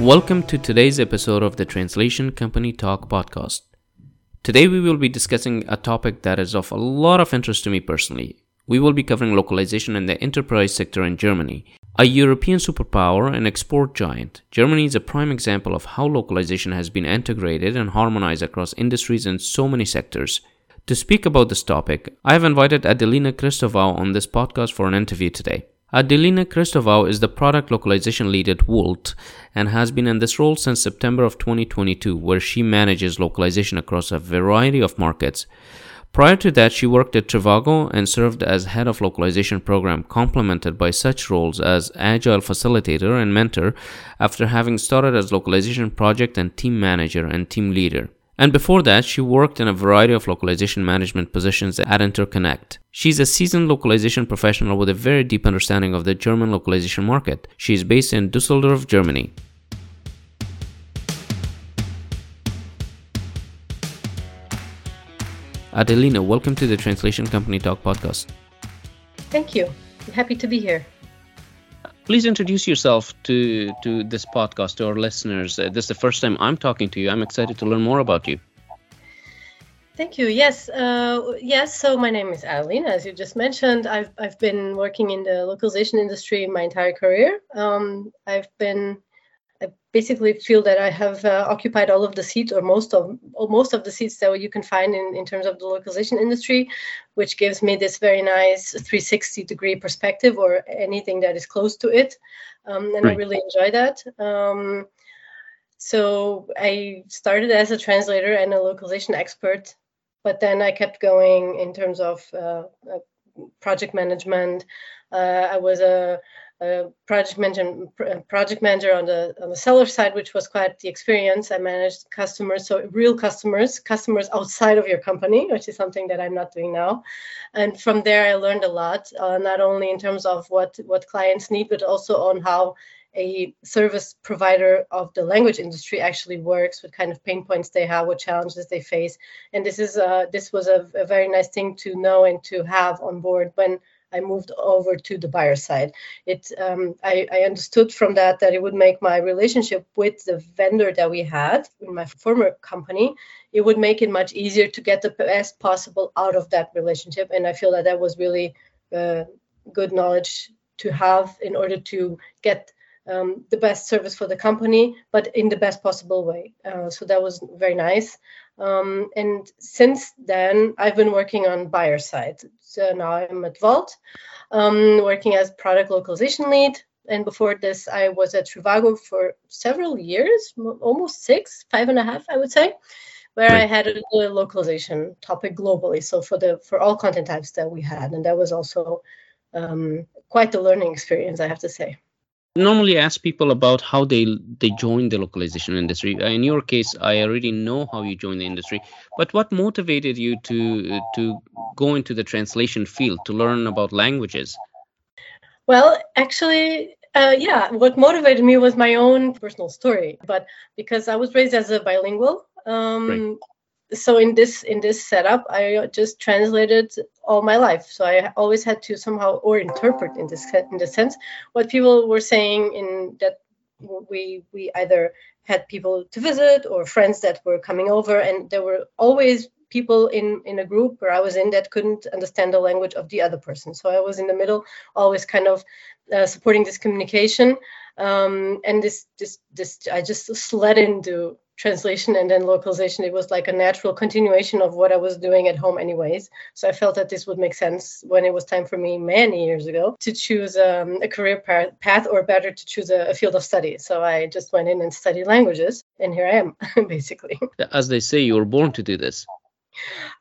Welcome to today's episode of the Translation Company Talk podcast. Today we will be discussing a topic that is of a lot of interest to me personally. We will be covering localization in the enterprise sector in Germany. A European superpower and export giant, Germany is a prime example of how localization has been integrated and harmonized across industries in so many sectors. To speak about this topic, I have invited Adelina Cristóvão on this podcast for an interview today. Adelina Cristóvão is the product localization lead at Wolt and has been in this role since September of 2022, where she manages localization across a variety of markets. Prior to that, she worked at Trivago and served as head of localization program, complemented by such roles as agile facilitator and mentor after having started as localization project and team manager and team leader. And before that, she worked in a variety of localization management positions at Interconnect. She's a seasoned localization professional with a very deep understanding of the German localization market. She is based in Dusseldorf, Germany. Adelina, welcome to the Translation Company Talk podcast. Thank you. I'm happy to be here please introduce yourself to to this podcast to our listeners. Uh, this is the first time I'm talking to you. I'm excited to learn more about you. Thank you. Yes, uh, yes. So my name is Adelina, as you just mentioned. I've I've been working in the localization industry my entire career. Um, I've been I basically feel that I have uh, occupied all of the seats or most of most of the seats that you can find in, in terms of the localization industry, which gives me this very nice 360 degree perspective or anything that is close to it. Um, and right. I really enjoy that. Um, so I started as a translator and a localization expert, but then I kept going in terms of uh, uh, project management. Uh, I was a a project manager, project manager on the on the seller side, which was quite the experience. I managed customers, so real customers, customers outside of your company, which is something that I'm not doing now. And from there, I learned a lot, uh, not only in terms of what what clients need, but also on how a service provider of the language industry actually works, what kind of pain points they have, what challenges they face. And this is uh, this was a, a very nice thing to know and to have on board when I moved over to the buyer side. It um, I, I, understood from that that it would make my relationship with the vendor that we had in my former company. It would make it much easier to get the best possible out of that relationship, and I feel that that was really uh, good knowledge to have in order to get um, the best service for the company, but in the best possible way. Uh, so that was very nice. Um, and since then, I've been working on buyer side. So now I'm at Wolt, um, working as product localization lead. And before this, I was at Trivago for several years, almost six, five and a half, I would say, where I had a localization topic globally. So for the for all content types that we had, and that was also um, quite a learning experience, I have to say normally ask people about how they they join the localization industry. In your case i already know how you joined the industry but what motivated you to to go into the translation field to learn about languages? Well actually uh, yeah what motivated me was my own personal story but because i was raised as a bilingual um, right so in this in this setup i just translated all my life. So i always had to somehow or interpret in this in the sense what people were saying in that we we either had people to visit or friends that were coming over and there were always people in in a group where i was in that couldn't understand the language of the other person. So i was in the middle always kind of uh, supporting this communication. Um, and this this this i just slid into translation and then localization it was like a natural continuation of what i was doing at home anyways. So i felt that this would make sense when it was time for me many years ago to choose um, a career path or better to choose a, a, field of study. So i just went in and studied languages and here i am basically. As they say you were born to do this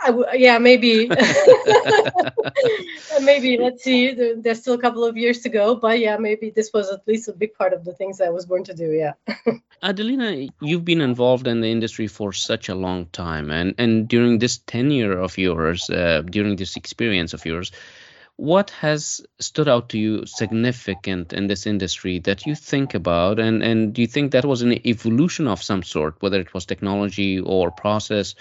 w- yeah, maybe. maybe. Let's see. There's still a couple of years to go, but yeah, maybe this was at least a big part of the things I was born to do. Yeah. Adelina, you've been involved in the industry for such a long time, and and during this tenure of yours, uh, during this experience of yours, what has stood out to you significant in this industry that you think about and and do you think that was an evolution of some sort whether it was technology or process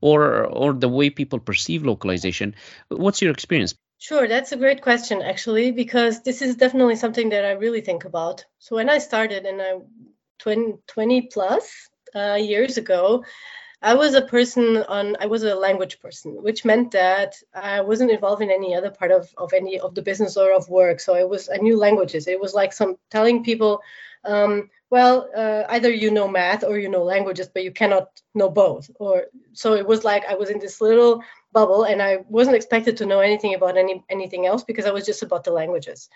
or or the way people perceive localization what's your experience Sure, that's a great question actually, because this is definitely something that I really think about. So when I started and I 20, 20 plus uh, years ago, I was a person on I was a language person, which meant that I wasn't involved in any other part of, of any of the business or of work. So I was I knew languages. It was like some telling people, um, well, uh, either you know math or you know languages, but you cannot know both. Or so it was like I was in this little bubble, and I wasn't expected to know anything about any anything else because I was just about the languages.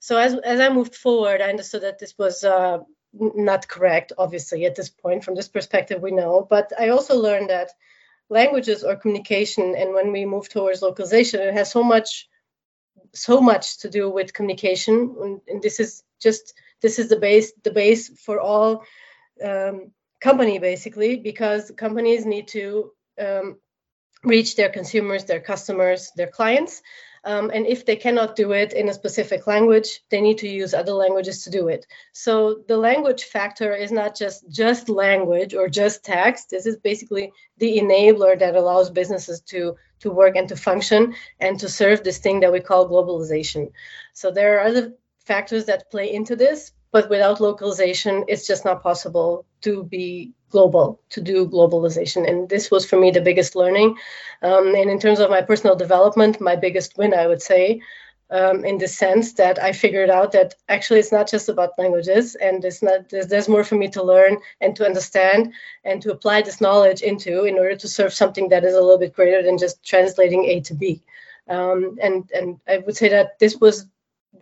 So as as I moved forward, I understood that this was uh, not correct, obviously, at this point. From this perspective, we know. But I also learned that languages or communication, and when we move towards localization, it has so much, so much to do with communication, and, and this is just this is the base, the base for all um, company basically, because companies need to um, reach their consumers, their customers, their clients, um, and if they cannot do it in a specific language, they need to use other languages to do it. So the language factor is not just just language or just text. This is basically the enabler that allows businesses to to work and to function and to serve this thing that we call globalization. So there are other factors that play into this, but without localization, it's just not possible to be global, to do globalization. And this was for me the biggest learning. Um, and in terms of my personal development, my biggest win, I would say, um, in the sense that I figured out that actually it's not just about languages, and it's not there's, there's, more for me to learn and to understand and to apply this knowledge into in order to serve something that is a little bit greater than just translating A to B. Um, and and I would say that this was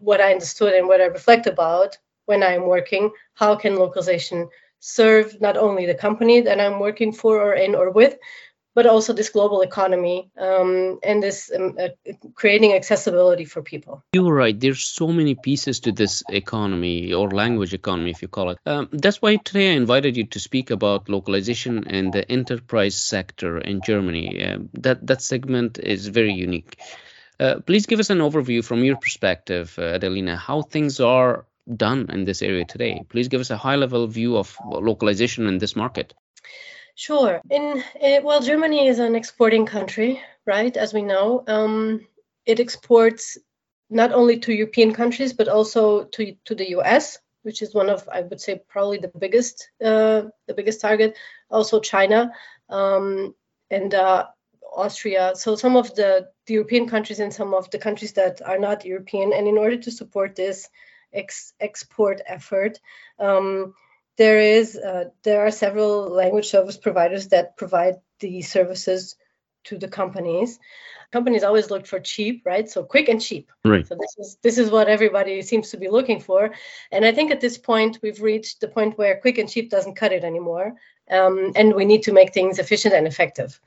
what I understood and what I reflect about when I'm working. How can localization serve not only the company that I'm working for or in or with, but also this global economy um, and this um, uh, creating accessibility for people. You're right. There's so many pieces to this economy or language economy, if you call it. Um, that's why today I invited you to speak about localization and the enterprise sector in Germany. Uh, that that segment is very unique. Uh, please give us an overview from your perspective, uh, Adelina, how things are done in this area today? Please give us a high level view of localization in this market. Sure. In uh, well, Germany is an exporting country, right? As we know, um, it exports not only to European countries but also to to the U.S., which is one of I would say probably the biggest uh, the biggest target. Also China um, and uh, Austria. So some of the, the European countries and some of the countries that are not European. And in order to support this, ex- export effort. Um, there is uh, there are several language service providers that provide the services to the companies. Companies always look for cheap, right? So quick and cheap. Right. So this is this is what everybody seems to be looking for. And I think at this point we've reached the point where quick and cheap doesn't cut it anymore, um, and we need to make things efficient and effective.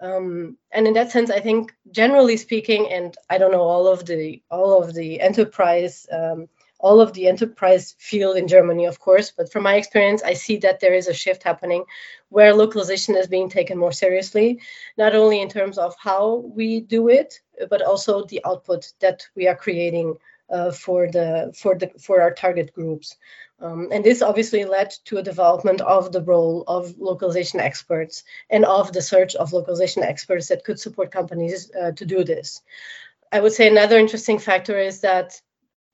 Um, and in that sense, I think generally speaking, and I don't know all of the all of the enterprise um, all of the enterprise field in Germany, of course. But from my experience, I see that there is a shift happening where localization is being taken more seriously, not only in terms of how we do it, but also the output that we are creating uh, for the for the for our target groups. Um, and this obviously led to a development of the role of localization experts and of the search of localization experts that could support companies uh, to do this. I would say another interesting factor is that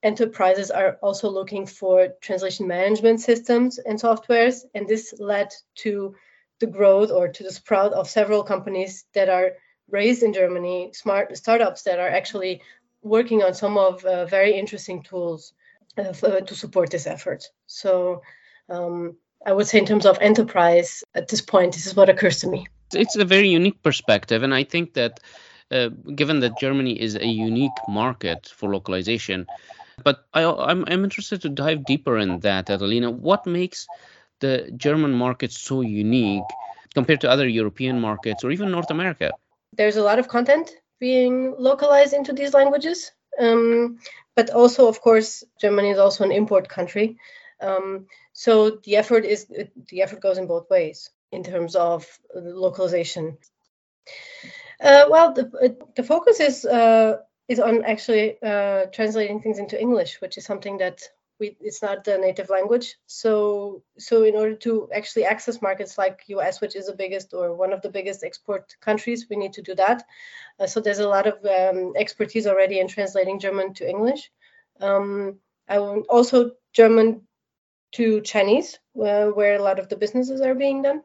enterprises are also looking for translation management systems and softwares, and this led to the growth or to the sprout of several companies that are raised in Germany, smart startups that are actually working on some of uh, very interesting tools uh, for, to support this effort. So um, I would say, in terms of enterprise, at this point, this is what occurs to me. It's a very unique perspective, and I think that. Uh, given that Germany is a unique market for localization, but I, I'm, I'm interested to dive deeper in that, Adelina. What makes the German market so unique compared to other European markets or even North America? There's a lot of content being localized into these languages. Um, but also, of course, Germany is also an import country. Um, so the effort is the effort goes in both ways in terms of localization. Uh, well, the, the focus is uh, is on actually uh, translating things into English, which is something that we it's not the native language. So so in order to actually access markets like US, which is the biggest or one of the biggest export countries, we need to do that. Uh, so there's a lot of um, expertise already in translating German to English. Um, I also German to Chinese, uh, where a lot of the businesses are being done.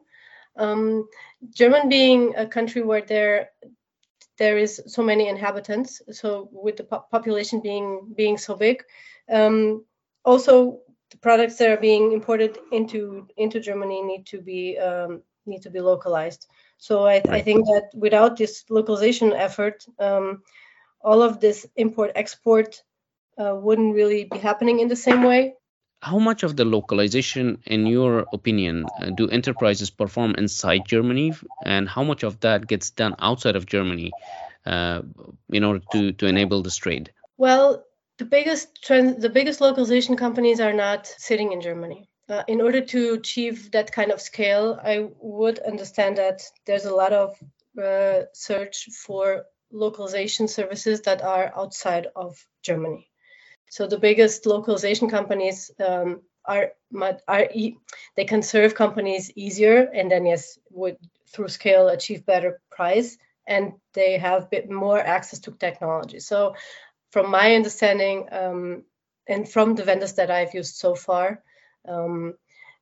Um, German being a country where there there is so many inhabitants, so with the po- population being being so big, um, also the products that are being imported into into Germany need to be um, need to be localized. So I, I, think that without this localization effort, um, all of this import export uh, wouldn't really be happening in the same way. How much of the localization, in your opinion, uh, do enterprises perform inside Germany, and how much of that gets done outside of Germany uh, in order to to enable this trade? Well, the biggest trend, the biggest localization companies are not sitting in Germany. Uh, in order to achieve that kind of scale, I would understand that there's a lot of uh, search for localization services that are outside of Germany. So the biggest localization companies um, are are they can serve companies easier, and then yes, would through scale achieve better price, and they have bit more access to technology. So from my understanding um, and from the vendors that I've used so far, um,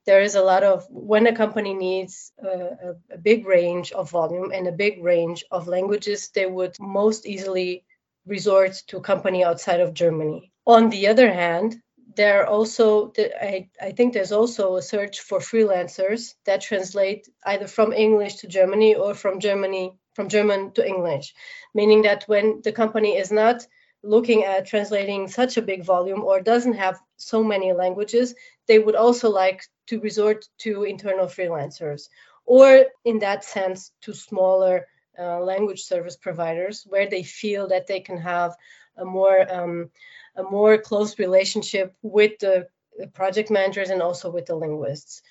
there is a lot of when a company needs a, a, big range of volume and a big range of languages, they would most easily resort to a company outside of Germany. On the other hand, there are also I, I think there's also a search for freelancers that translate either from English to Germany or from Germany from German to English, meaning that when the company is not looking at translating such a big volume or doesn't have so many languages, they would also like to resort to internal freelancers or, in that sense, to smaller uh, language service providers where they feel that they can have a more um, a more close relationship with the project managers and also with the linguists.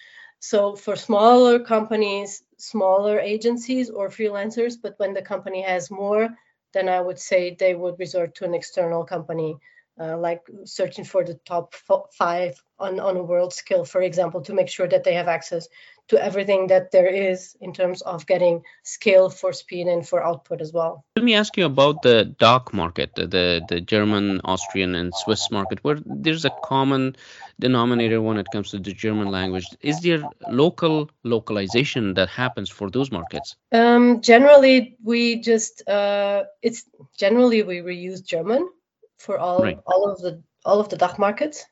So for smaller companies, smaller agencies or freelancers, but when the company has more then I would say they would resort to an external company, uh, like searching for the top five on, on a world scale, for example, to make sure that they have access to everything that there is in terms of getting scale for speed and for output as well. Let me ask you about the DACH market, the, the German, Austrian, and Swiss market, where there's a common denominator when it comes to the German language. Is there local localization that happens for those markets? Um, generally, we just uh, it's generally we reuse German for all right. all of the all of the DACH markets.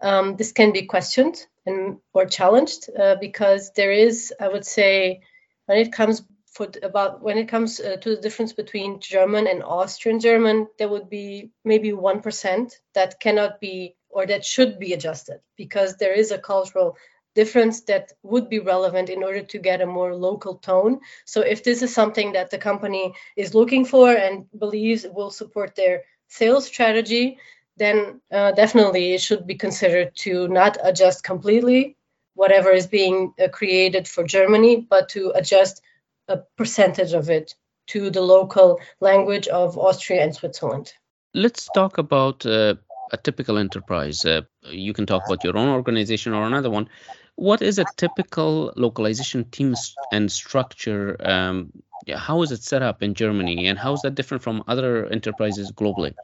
Um, this can be questioned and or challenged uh, because there is, I would say, when it comes for about when it comes uh, to the difference between German and Austrian German, there would be maybe one percent that cannot be or that should be adjusted because there is a cultural difference that would be relevant in order to get a more local tone. So if this is something that the company is looking for and believes will support their sales strategy, then uh, definitely it should be considered to not adjust completely whatever is being uh, created for Germany, but to adjust a percentage of it to the local language of Austria and Switzerland. Let's talk about uh, a typical enterprise. Uh, you can talk about your own organization or another one. What is a typical localization team and structure? Um, how is it set up in Germany, and how is that different from other enterprises globally?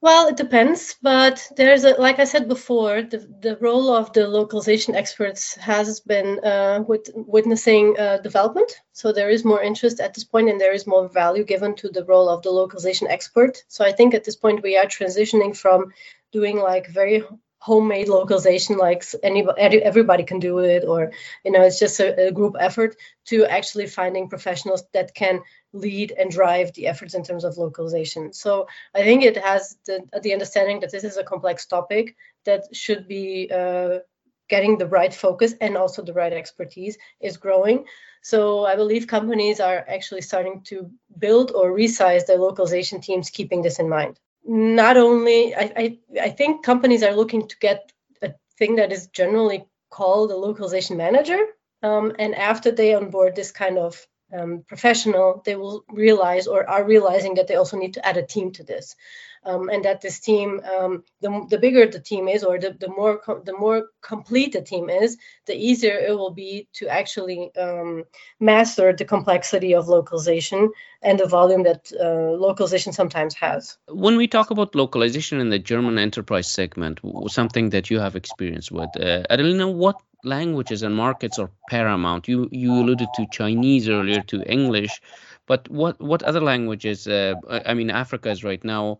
Well, it depends, but there's a, like I said before, the, the role of the localization experts has been uh, with, witnessing uh, development. So there is more interest at this point, and there is more value given to the role of the localization expert. So I think at this point we are transitioning from doing like very homemade localization like anybody everybody can do it or you know it's just a, a, group effort to actually finding professionals that can lead and drive the efforts in terms of localization so i think it has the, the understanding that this is a complex topic that should be uh, getting the right focus and also the right expertise is growing. So I believe companies are actually starting to build or resize their localization teams, keeping this in mind. Not only, I, I, I think companies are looking to get a thing that is generally called a localization manager. Um, and after they onboard this kind of um, professional, they will realize or are realizing that they also need to add a team to this um, and that this team, um, the, the bigger the team is, or the, the more the more complete the team is, the easier it will be to actually um, master the complexity of localization and the volume that uh, localization sometimes has. When we talk about localization in the German enterprise segment, something that you have experience with, uh, Adelina, what languages and markets are paramount? You you alluded to Chinese earlier, to English, but what what other languages? Uh, I mean, Africa is right now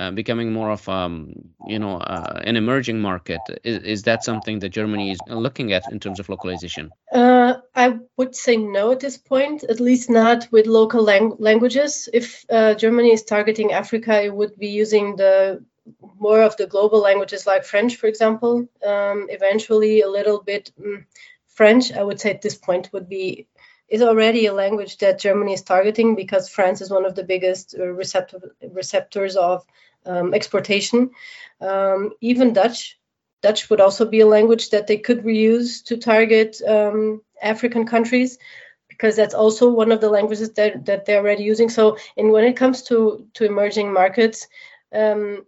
uh, becoming more of um, you know uh, an emerging market. Is, is that something that Germany is looking at in terms of localization? Uh, I would say no at this point, at least not with local lang- languages. If uh, Germany is targeting Africa, it would be using the more of the global languages like French, for example. Um, eventually, a little bit mm, French. I would say at this point would be is already a language that Germany is targeting because France is one of the biggest uh, receptor, receptors of um, exportation. Um, even Dutch, Dutch would also be a language that they could reuse to target um, African countries because that's also one of the languages that, that they're already using. So, and when it comes to to emerging markets, um,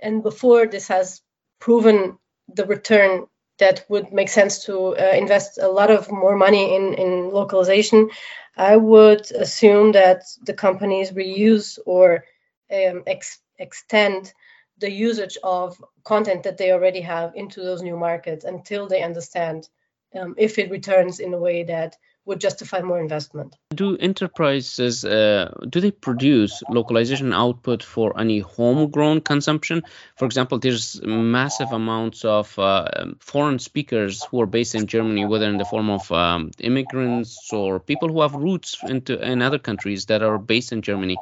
and before this has proven the return that would make sense to uh, invest a lot of more money in, in localization, I would assume that the companies reuse or um, ex- extend the usage of content that they already have into those new markets until they understand um, if it returns in a way that would justify more investment. Do enterprises uh, do they produce localization output for any homegrown consumption? For example, there's massive amounts of uh, foreign speakers who are based in Germany, whether in the form of um, immigrants or people who have roots into in other countries that are based in Germany.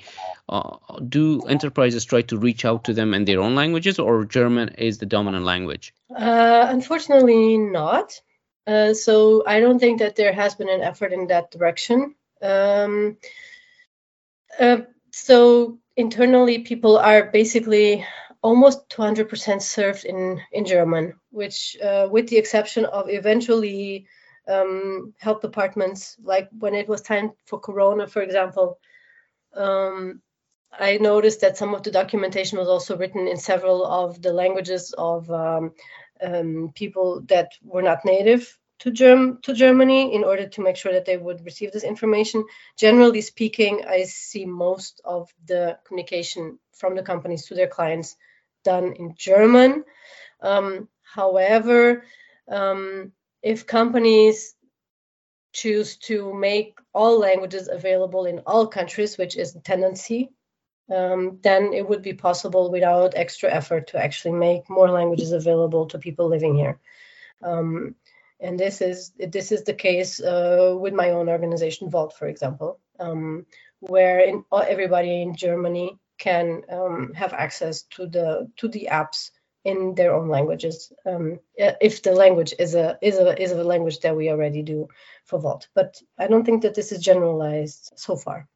Uh, do enterprises try to reach out to them in their own languages, or German is the dominant language? Uh, unfortunately, not. Uh, so I don't think that there has been an effort in that direction. Um, uh, so internally, people are basically almost 200% served in in German, which, uh, with the exception of eventually um, health departments, like when it was time for Corona, for example. Um, I noticed that some of the documentation was also written in several of the languages of um, um, people that were not native to, Germ- to Germany in order to make sure that they would receive this information. Generally speaking, I see most of the communication from the companies to their clients done in German. Um, however, um, if companies choose to make all languages available in all countries, which is a tendency, um, then it would be possible without extra effort to actually make more languages available to people living here. Um, and this is this is the case uh, with my own organization, Wolt, for example, um, where in, everybody in Germany can um, have access to the to the apps in their own languages um, if the language is a is a is a language that we already do for Wolt. But I don't think that this is generalized so far,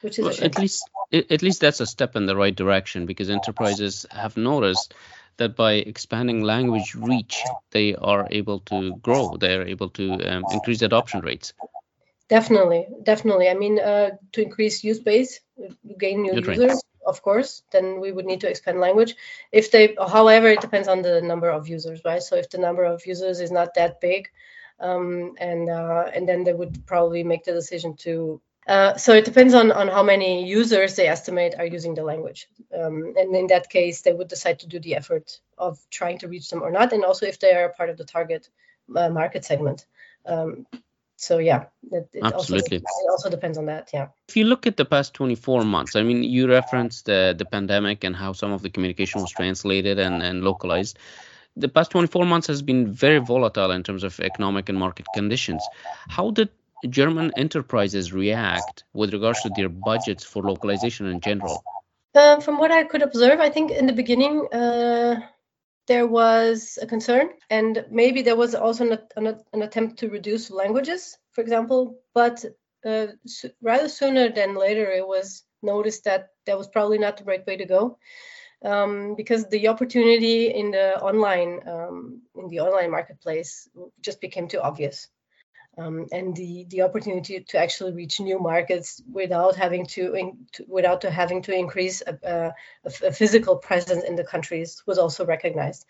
which is well, at least at least that's a step in the right direction because enterprises have noticed that by expanding language reach, they are able to grow. They are able to um, increase adoption rates. Definitely, definitely. I mean, uh, to increase use base, gain new You're users, of course, then we would need to expand language. If they, however, it depends on the number of users, right? So if the number of users is not that big, um, and uh, and then they would probably make the decision to uh, so it depends on, on how many users they estimate are using the language. Um, and in that case, they would decide to do the effort of trying to reach them or not, and also if they are a part of the target uh, market segment. Um, so yeah, it, it absolutely. Also, it also depends on that. Yeah. If you look at the past 24 months, I mean, you referenced the the pandemic and how some of the communication was translated and, and localized the past 24 months has been very volatile in terms of economic and market conditions. How did German enterprises react with regards to their budgets for localization in general? Uh, from what I could observe, I think in the beginning, uh, there was a concern, and maybe there was also an, an, an attempt to reduce languages, for example. But uh, rather sooner than later, it was noticed that that was probably not the right way to go. Um, because the opportunity in the online um, in the online marketplace just became too obvious um, and the the opportunity to actually reach new markets without having to, in, to without to having to increase a, a, a, physical presence in the countries was also recognized.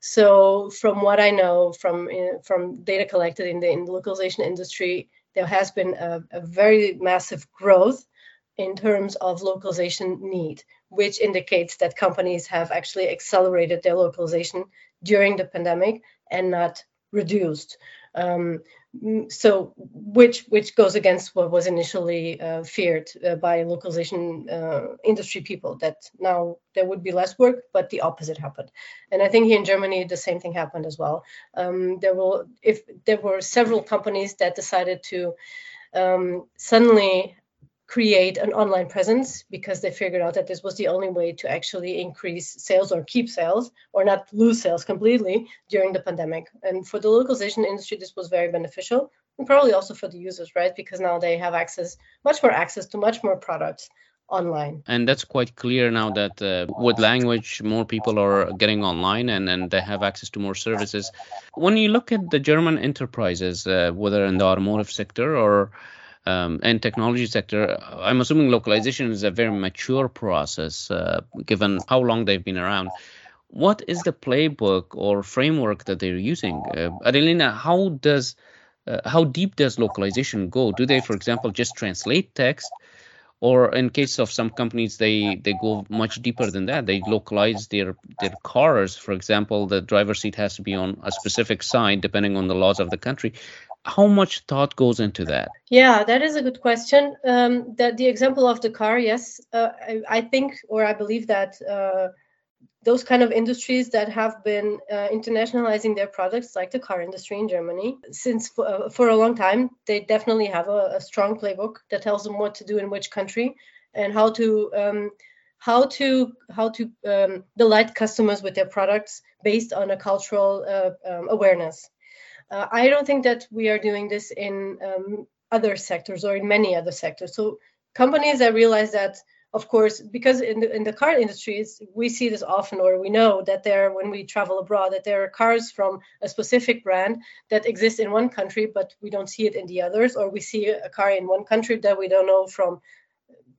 So from what I know from uh, from data collected in the, in the localization industry, there has been a, a very massive growth in terms of localization need, which indicates that companies have actually accelerated their localization during the pandemic and not reduced. Um, so which which goes against what was initially uh, feared uh, by localization uh, industry people that now there would be less work but the opposite happened. And i think here in germany the same thing happened as well. Um, there will if there were several companies that decided to um, suddenly create an online presence because they figured out that this was the only way to actually increase sales or keep sales or not lose sales completely during the pandemic. And for the localization industry, this was very beneficial and probably also for the users, right? Because now they have access, much more access to much more products online. And that's quite clear now that uh, with language, more people are getting online and, and they have access to more services. When you look at the German enterprises, uh, whether in the automotive sector or um, and technology sector, I'm assuming localization is a very mature process uh, given how long they've been around. What is the playbook or framework that they're using? Uh, Adelina, how does uh, how deep does localization go? Do they, for example, just translate text, or in case of some companies, they they go much deeper than that. They localize their their cars. For example, the driver's seat has to be on a specific side depending on the laws of the country how much thought goes into that? Yeah, that is a good question. Um, that the example of the car, yes, uh, I, I, think or I believe that uh, those kind of industries that have been uh, internationalizing their products, like the car industry in Germany, since for, uh, for a long time, they definitely have a, a, strong playbook that tells them what to do in which country and how to. Um, how to how to um, delight customers with their products based on a cultural uh, um, awareness uh, I don't think that we are doing this in um, other sectors or in many other sectors. So companies that realize that, of course, because in the in the car industries we see this often, or we know that there when we travel abroad that there are cars from a specific brand that exist in one country, but we don't see it in the others, or we see a car in one country that we don't know from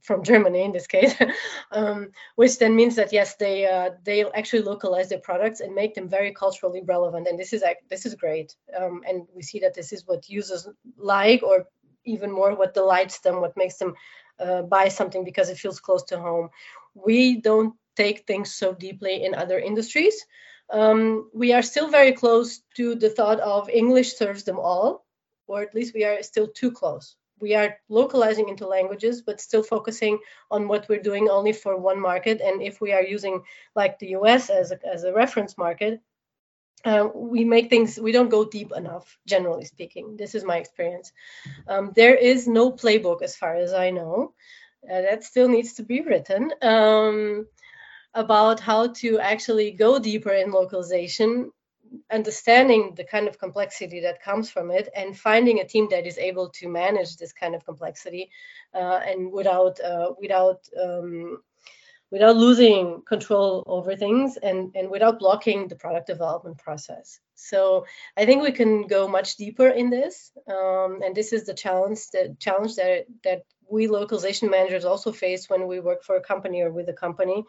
from Germany in this case, um, which then means that yes, they uh, they actually localize their products and make them very culturally relevant, and this is this is great. Um, and we see that this is what users like, or even more, what delights them, what makes them uh, buy something because it feels close to home. We don't take things so deeply in other industries. Um, we are still very close to the thought of English serves them all, or at least we are still too close we are localizing into languages but still focusing on what we're doing only for one market. And if we are using like the us as a, as a reference market uh, we make things we don't go deep enough generally speaking. This is my experience. Um, there is no playbook as far as i know. Uh, that still needs to be written um, about how to actually go deeper in localization understanding the kind of complexity that comes from it and finding a team that is able to manage this kind of complexity uh, and without uh, without um, without losing control over things and and without blocking the product development process. So i think we can go much deeper in this um, and this is the challenge the challenge that that we localization managers also face when we work for a company or with a company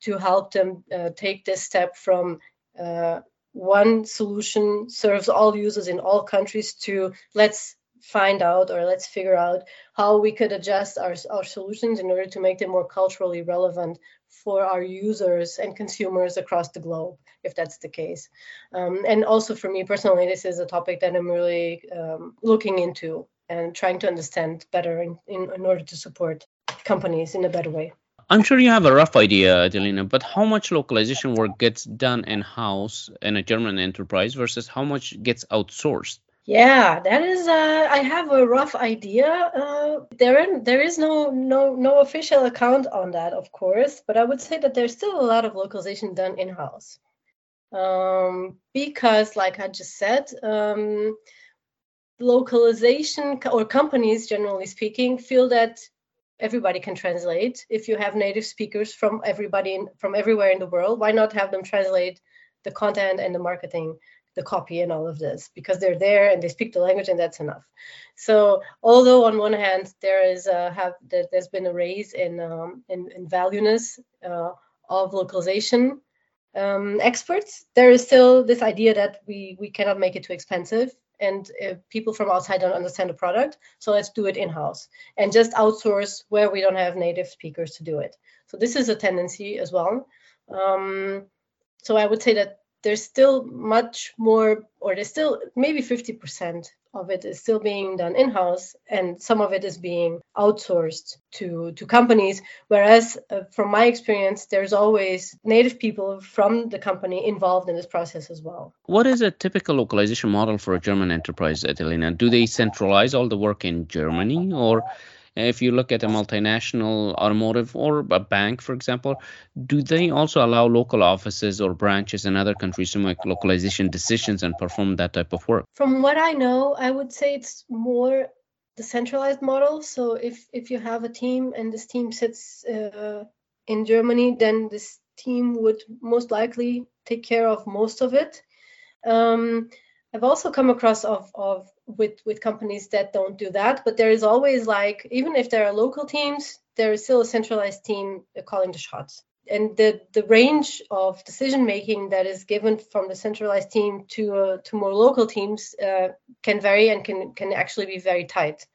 to help them uh, take this step from uh, one solution serves all users in all countries to let's find out or let's figure out how we could adjust our, our solutions in order to make them more culturally relevant for our users and consumers across the globe if that's the case. Um, and also for me personally this is a topic that i'm really um, looking into and trying to understand better in, in, in order to support companies in a better way I'm sure you have a rough idea, Adelina, but how much localization work gets done in house in a German enterprise versus how much gets outsourced? Yeah, that is. Uh, I have a rough idea. Uh, there, there is no no no official account on that, of course, but I would say that there's still a lot of localization done in house. um, because, like I just said, um, localization or companies, generally speaking, feel that everybody can translate. If you have native speakers from everybody in, from everywhere in the world, why not have them translate the content and the marketing, the copy, and all of this? Because they're there and they speak the language, and that's enough. So, although on one hand there is a, have there, has been a raise in um, in, in valueness uh, of localization um, experts, there is still this idea that we we cannot make it too expensive and uh, people from outside don't understand the product. So let's do it in house and just outsource where we don't have native speakers to do it. So this is a tendency as well. Um, so I would say that there's still much more, or there's still maybe 50% of it is still being done in-house and some of it is being outsourced to to companies whereas uh, from my experience there's always native people from the company involved in this process as well what is a typical localization model for a german enterprise Adelina? do they centralize all the work in germany or if you look at a multinational automotive or a bank, for example, do they also allow local offices or branches in other countries to make localization decisions and perform that type of work? From what I know, I would say it's more the centralized model. So if if you have a team and this team sits uh, in Germany, then this team would most likely take care of most of it. Um, I've also come across of, of with with companies that don't do that. But there is always like even if there are local teams there is still a centralized team calling the shots. And the the range of decision making that is given from the centralized team to uh, to more local teams uh, can vary and can can actually be very tight.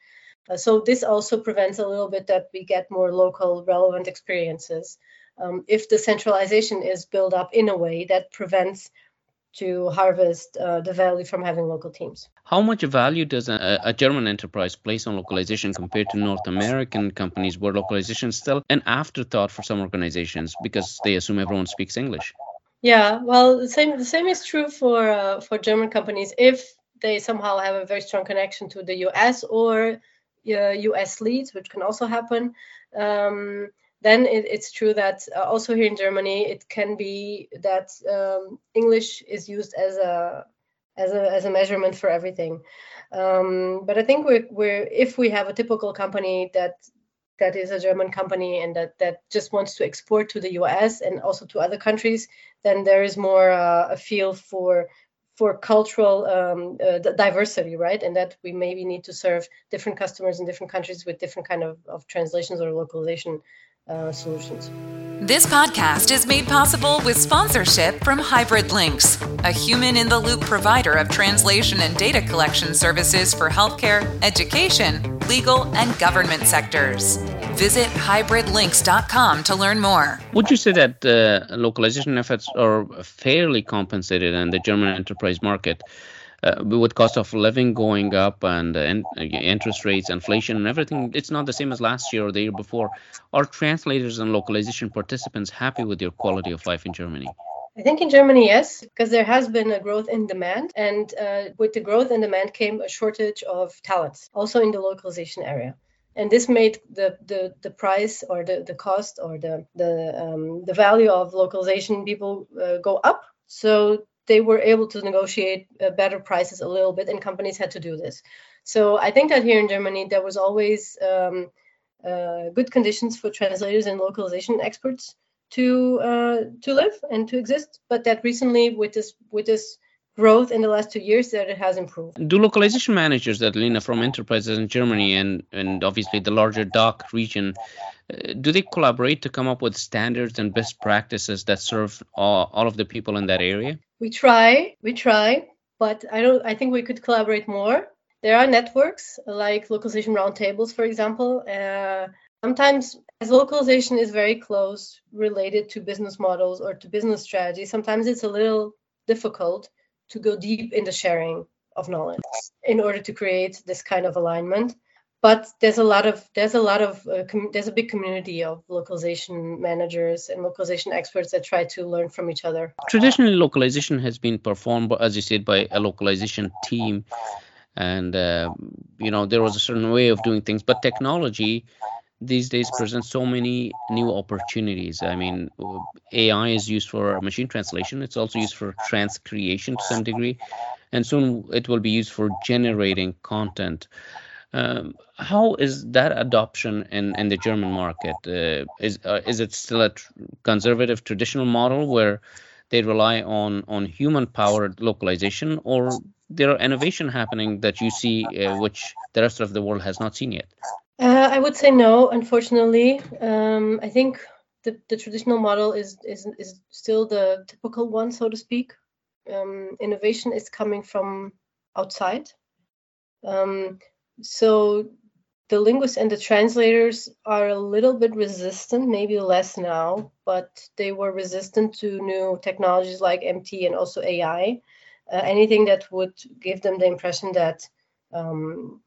Uh, so this also prevents a little bit that we get more local relevant experiences um, if the centralization is built up in a way that prevents to harvest uh, the value from having local teams. How much value does a, a, German enterprise place on localization compared to North American companies where localization is still an afterthought for some organizations because they assume everyone speaks English? Yeah, well, the same the same is true for uh, for German companies if they somehow have a very strong connection to the US or uh, US leads, which can also happen. Um, then it, it's true that uh, also here in Germany, it can be that um, English is used as a as a as a measurement for everything. Um, but I think we're, we're if we have a typical company that that is a German company and that that just wants to export to the US and also to other countries, then there is more uh, a feel for for cultural um, uh, diversity, right? And that we maybe need to serve different customers in different countries with different kind of, of translations or localization uh, solutions. This podcast is made possible with sponsorship from Hybrid Lynx, a human in the loop provider of translation and data collection services for healthcare, education, legal, and government sectors. Visit hybridlynx.com to learn more. Would you say that uh, localization efforts are fairly compensated in the German enterprise market? Uh, with cost of living going up and uh, interest rates, inflation, and everything, it's not the same as last year or the year before. Are translators and localization participants happy with your quality of life in Germany? I think in Germany, yes, because there has been a growth in demand. And uh, with the growth in demand came a shortage of talents, also in the localization area. And this made the, the, the price or the, the cost or the, the, um, the value of localization people uh, go up. So they were able to negotiate uh, better prices a little bit, and companies had to do this. So I think that here in Germany there was always um, uh, good conditions for translators and localization experts to uh, to live and to exist, but that recently with this with this growth in the last two years that it has improved. Do localization managers, Adelina, from enterprises in Germany and, and obviously the larger DACH region, uh, do they collaborate to come up with standards and best practices that serve all, all of the people in that area? We try, we try, but I don't. I think we could collaborate more. There are networks like localization roundtables, for example. Uh, sometimes, as localization is very close related to business models or to business strategy, sometimes it's a little difficult to go deep in the sharing of knowledge in order to create this kind of alignment. But there's a lot of there's a lot of uh, com- there's a big community of localization managers and localization experts that try to learn from each other. Traditionally localization has been performed as you said by a localization team. And uh, you know there was a certain way of doing things. But technology these days presents so many new opportunities. I mean, AI is used for machine translation. It's also used for transcreation to some degree, and soon it will be used for generating content. Um, how is that adoption in, in the German market? Uh, is uh, is it still a tr- conservative traditional model where they rely on on human powered localization, or there are innovation happening that you see uh, which the rest of the world has not seen yet? Uh, I would say no, unfortunately. Um, I think the, the traditional model is, is is still the typical one, so to speak. Um, innovation is coming from outside. Um, so the linguists and the translators are a little bit resistant, maybe less now, but they were resistant to new technologies like MT and also AI. Uh, anything that would give them the impression that um,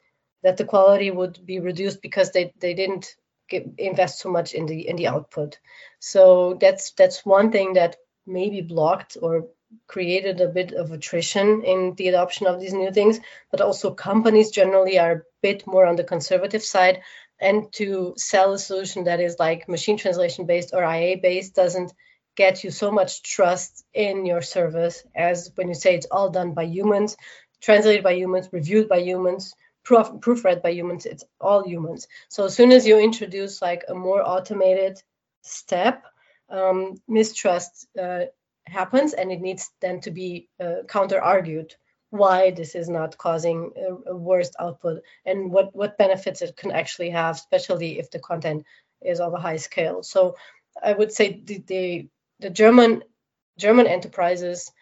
that the quality would be reduced because they, they didn't get, invest so much in the in the output. So that's that's one thing that maybe blocked or created a bit of attrition in the adoption of these new things. But also companies generally are a bit more on the conservative side, and to sell a solution that is like machine translation based or IA based doesn't get you so much trust in your service as when you say it's all done by humans, translated by humans, reviewed by humans proof, proofread by humans it's all humans. So as soon as you introduce like a more automated step um, mistrust uh, happens and it needs then to be uh, counter argued why this is not causing a, a worst output and what what benefits it can actually have especially if the content is of a high scale. So i would say the the, the german german enterprises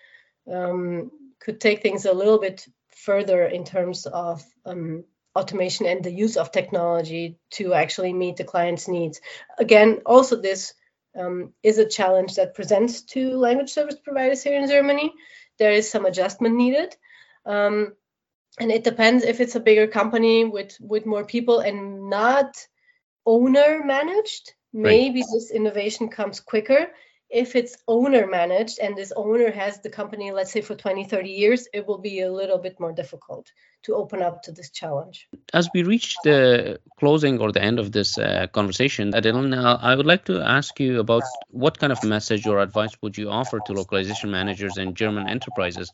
um, could take things a little bit further in terms of um, automation and the use of technology to actually meet the client's needs. Again, also this um, is a challenge that presents to language service providers here in Germany. There is some adjustment needed. Um, and it depends if it's a bigger company with with more people and not owner managed maybe right. this innovation comes quicker if it's owner managed and this owner has the company let's say for 20 30 years it will be a little bit more difficult to open up to this challenge. As we reach the closing or the end of this uh, conversation adelina i would like to ask you about what kind of message or advice would you offer to localization managers and german enterprises?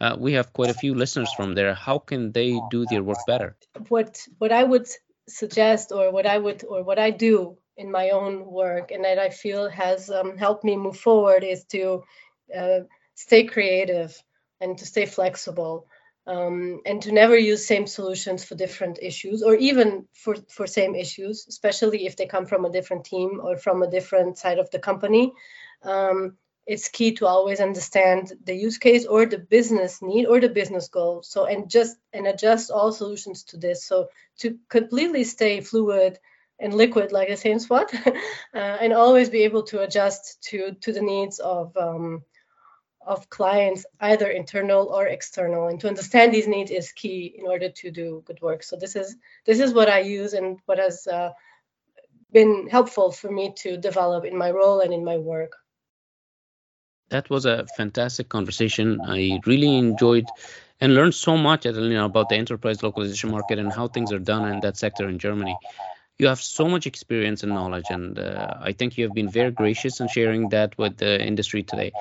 Uh, we have quite a few listeners from there. How can they do their work better? What what i would suggest or what i would or what i do in my own work and that I feel has um, helped me move forward is to uh, stay creative and to stay flexible um, and to never use same solutions for different issues or even for, for same issues, especially if they come from a different team or from a different side of the company. Um, it's key to always understand the use case or the business need or the business goal so and just and adjust all solutions to this so to completely stay fluid and liquid like a same spot uh, and always be able to adjust to to the needs of um, of clients either internal or external and to understand these needs is key in order to do good work. So this is this is what i use and what has uh, been helpful for me to develop in my role and in my work. That was a fantastic conversation. I really enjoyed and learned so much Adelina, about the enterprise localization market and how things are done in that sector in germany you have so much experience and knowledge, and uh, I think you have been very gracious in sharing that with the industry today.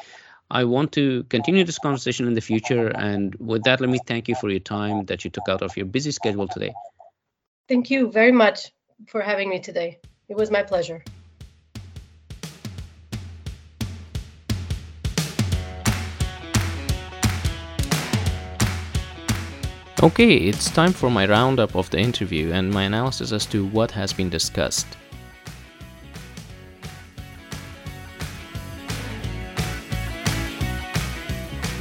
I want to continue this conversation in the future, and with that, let me thank you for your time that you took out of your busy schedule today. Thank you very much for having me today. It was my pleasure. Okay, it's time for my roundup of the interview and my analysis as to what has been discussed.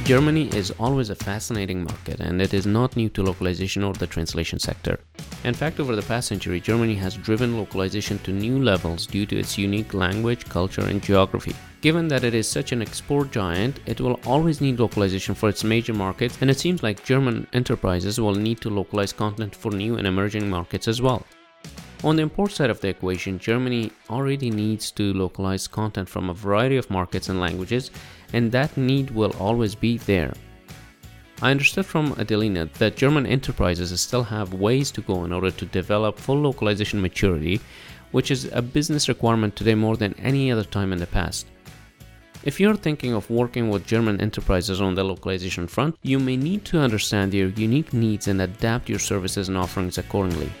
Germany is always a fascinating market and it is not new to localization or the translation sector. In fact, over the past century, Germany has driven localization to new levels due to its unique language, culture, and geography. Given that it is such an export giant, it will always need localization for its major markets, and it seems like German enterprises will need to localize content for new and emerging markets as well. On the import side of the equation, Germany already needs to localize content from a variety of markets and languages, and that need will always be there. I understood from Adelina that German enterprises still have ways to go in order to develop full localization maturity, which is a business requirement today more than any other time in the past. If you're thinking of working with German enterprises on the localization front, you may need to understand their unique needs and adapt your services and offerings accordingly.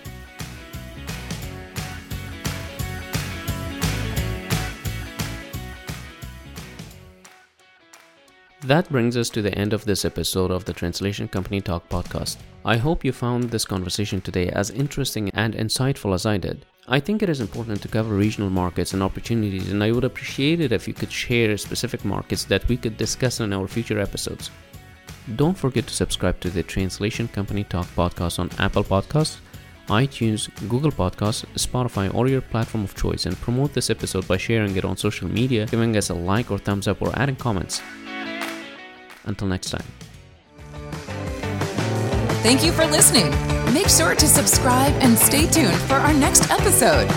That brings us to the end of this episode of the Translation Company Talk podcast. I hope you found this conversation today as interesting and insightful as I did. I think it is important to cover regional markets and opportunities, and I would appreciate it if you could share specific markets that we could discuss in our future episodes. Don't forget to subscribe to the Translation Company Talk podcast on Apple Podcasts, iTunes, Google Podcasts, Spotify, or your platform of choice, and promote this episode by sharing it on social media, giving us a like or thumbs up, or adding comments. Until next time. Thank you for listening. Make sure to subscribe and stay tuned for our next episode.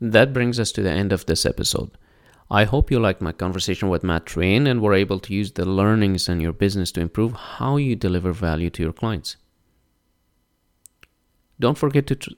That brings us to the end of this episode. I hope you liked my conversation with Matt Train and were able to use the learnings in your business to improve how you deliver value to your clients. Don't forget to